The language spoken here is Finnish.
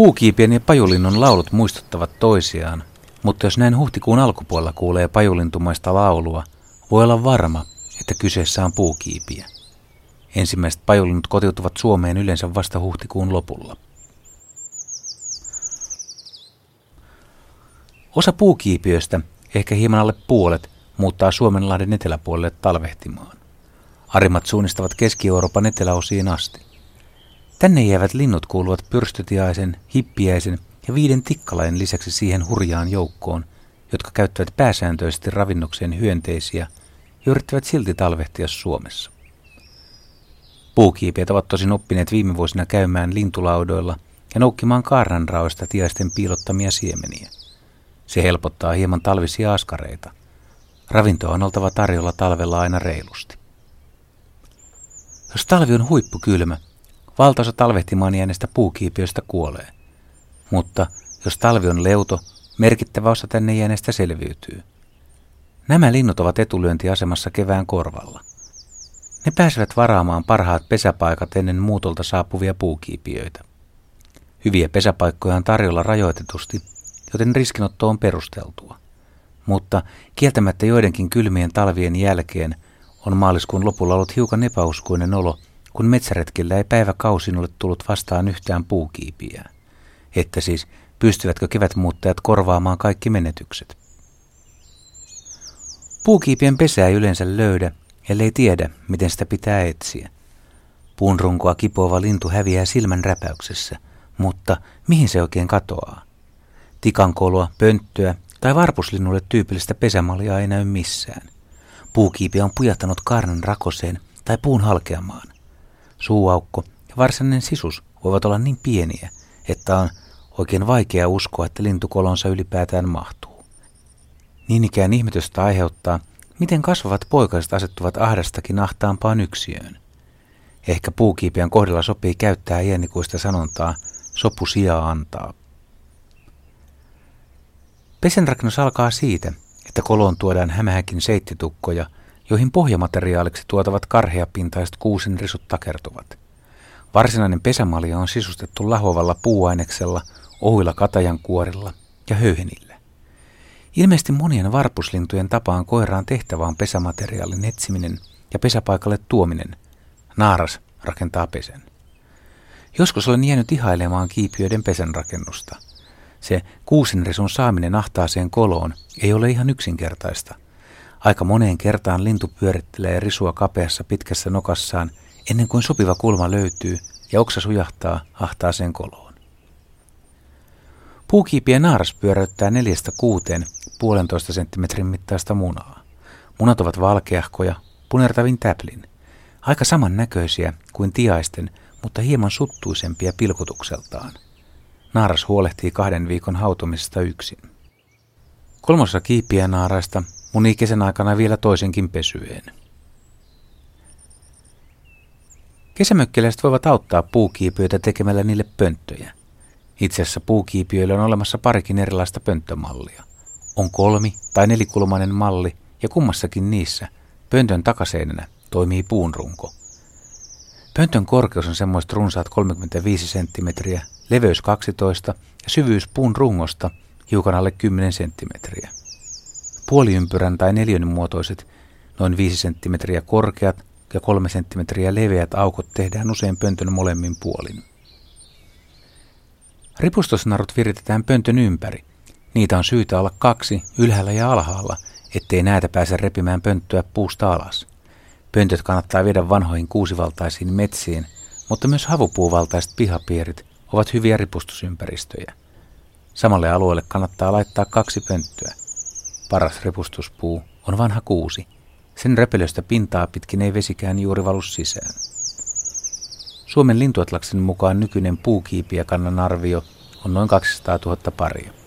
Puukiipien ja pajulinnun laulut muistuttavat toisiaan, mutta jos näin huhtikuun alkupuolella kuulee pajulintumaista laulua, voi olla varma, että kyseessä on puukiipiä. Ensimmäiset pajulinnut kotiutuvat Suomeen yleensä vasta huhtikuun lopulla. Osa puukiipiöistä, ehkä hieman alle puolet, muuttaa Suomenlahden eteläpuolelle talvehtimaan. Arimmat suunnistavat Keski-Euroopan eteläosiin asti. Tänne jäävät linnut kuuluvat pyrstötiaisen, hippiäisen ja viiden tikkalain lisäksi siihen hurjaan joukkoon, jotka käyttävät pääsääntöisesti ravinnokseen hyönteisiä ja yrittävät silti talvehtia Suomessa. Puukiipijät ovat tosin oppineet viime vuosina käymään lintulaudoilla ja noukkimaan kaarnanraoista tiaisten piilottamia siemeniä. Se helpottaa hieman talvisia askareita. Ravintoa on oltava tarjolla talvella aina reilusti. Jos talvi on huippukylmä, valtaosa talvehtimaan jääneistä puukiipiöistä kuolee. Mutta jos talvi on leuto, merkittävä osa tänne jääneistä selviytyy. Nämä linnut ovat etulyöntiasemassa kevään korvalla. Ne pääsevät varaamaan parhaat pesäpaikat ennen muutolta saapuvia puukiipiöitä. Hyviä pesäpaikkoja on tarjolla rajoitetusti, joten riskinotto on perusteltua. Mutta kieltämättä joidenkin kylmien talvien jälkeen on maaliskuun lopulla ollut hiukan epäuskoinen olo, kun metsäretkillä ei päiväkausin ole tullut vastaan yhtään puukiipiä. Että siis pystyvätkö kevätmuuttajat korvaamaan kaikki menetykset. Puukiipien pesää ei yleensä löydä, ellei tiedä, miten sitä pitää etsiä. Puun runkoa kipoava lintu häviää silmän räpäyksessä, mutta mihin se oikein katoaa? Tikankolua, pönttöä tai varpuslinnulle tyypillistä pesämalia ei näy missään. Puukiipi on pujattanut kaarnan rakoseen tai puun halkeamaan. Suuaukko ja varsinainen sisus voivat olla niin pieniä, että on oikein vaikea uskoa, että lintukolonsa ylipäätään mahtuu. Niin ikään ihmetystä aiheuttaa, miten kasvavat poikaset asettuvat ahdastakin ahtaampaan yksiöön. Ehkä puukiipiän kohdalla sopii käyttää iänikuista sanontaa, sopu sijaa antaa. Pesenrakennus alkaa siitä, että koloon tuodaan hämähäkin seittitukkoja, joihin pohjamateriaaliksi tuotavat karheapintaiset kuusen risut takertuvat. Varsinainen pesämalja on sisustettu lahovalla puuaineksella, ohuilla katajankuorilla ja höyhenillä. Ilmeisesti monien varpuslintujen tapaan koiraan tehtävä on pesämateriaalin etsiminen ja pesäpaikalle tuominen. Naaras rakentaa pesän. Joskus olen jäänyt ihailemaan kiipiöiden pesänrakennusta – se kuusinrisun saaminen ahtaaseen koloon ei ole ihan yksinkertaista. Aika moneen kertaan lintu pyörittelee risua kapeassa pitkässä nokassaan ennen kuin sopiva kulma löytyy ja oksa sujahtaa ahtaaseen koloon. Puukiipien naaras pyöräyttää neljästä kuuteen puolentoista senttimetrin mittaista munaa. Munat ovat valkeahkoja, punertavin täplin. Aika samannäköisiä kuin tiaisten, mutta hieman suttuisempia pilkutukseltaan. Naaras huolehtii kahden viikon hautumisesta yksin. Kolmossa kiipiä naaraista munii kesän aikana vielä toisenkin pesyeen. Kesämökkiläiset voivat auttaa puukiipiöitä tekemällä niille pönttöjä. Itse asiassa puukiipiöillä on olemassa parikin erilaista pönttömallia. On kolmi- tai nelikulmainen malli ja kummassakin niissä pöntön takaseinänä toimii puunrunko. Pöntön korkeus on semmoista runsaat 35 senttimetriä leveys 12 ja syvyys puun rungosta hiukan alle 10 senttimetriä. Puoliympyrän tai neljön muotoiset noin 5 senttimetriä korkeat ja 3 senttimetriä leveät aukot tehdään usein pöntön molemmin puolin. Ripustosnarut viritetään pöntön ympäri. Niitä on syytä olla kaksi ylhäällä ja alhaalla, ettei näitä pääse repimään pönttöä puusta alas. Pöntöt kannattaa viedä vanhoihin kuusivaltaisiin metsiin, mutta myös havupuuvaltaiset pihapierit ovat hyviä ripustusympäristöjä. Samalle alueelle kannattaa laittaa kaksi pönttöä. Paras ripustuspuu on vanha kuusi. Sen repelöstä pintaa pitkin ei vesikään juuri valu sisään. Suomen lintuatlaksen mukaan nykyinen puukiipiäkannan arvio on noin 200 000 paria.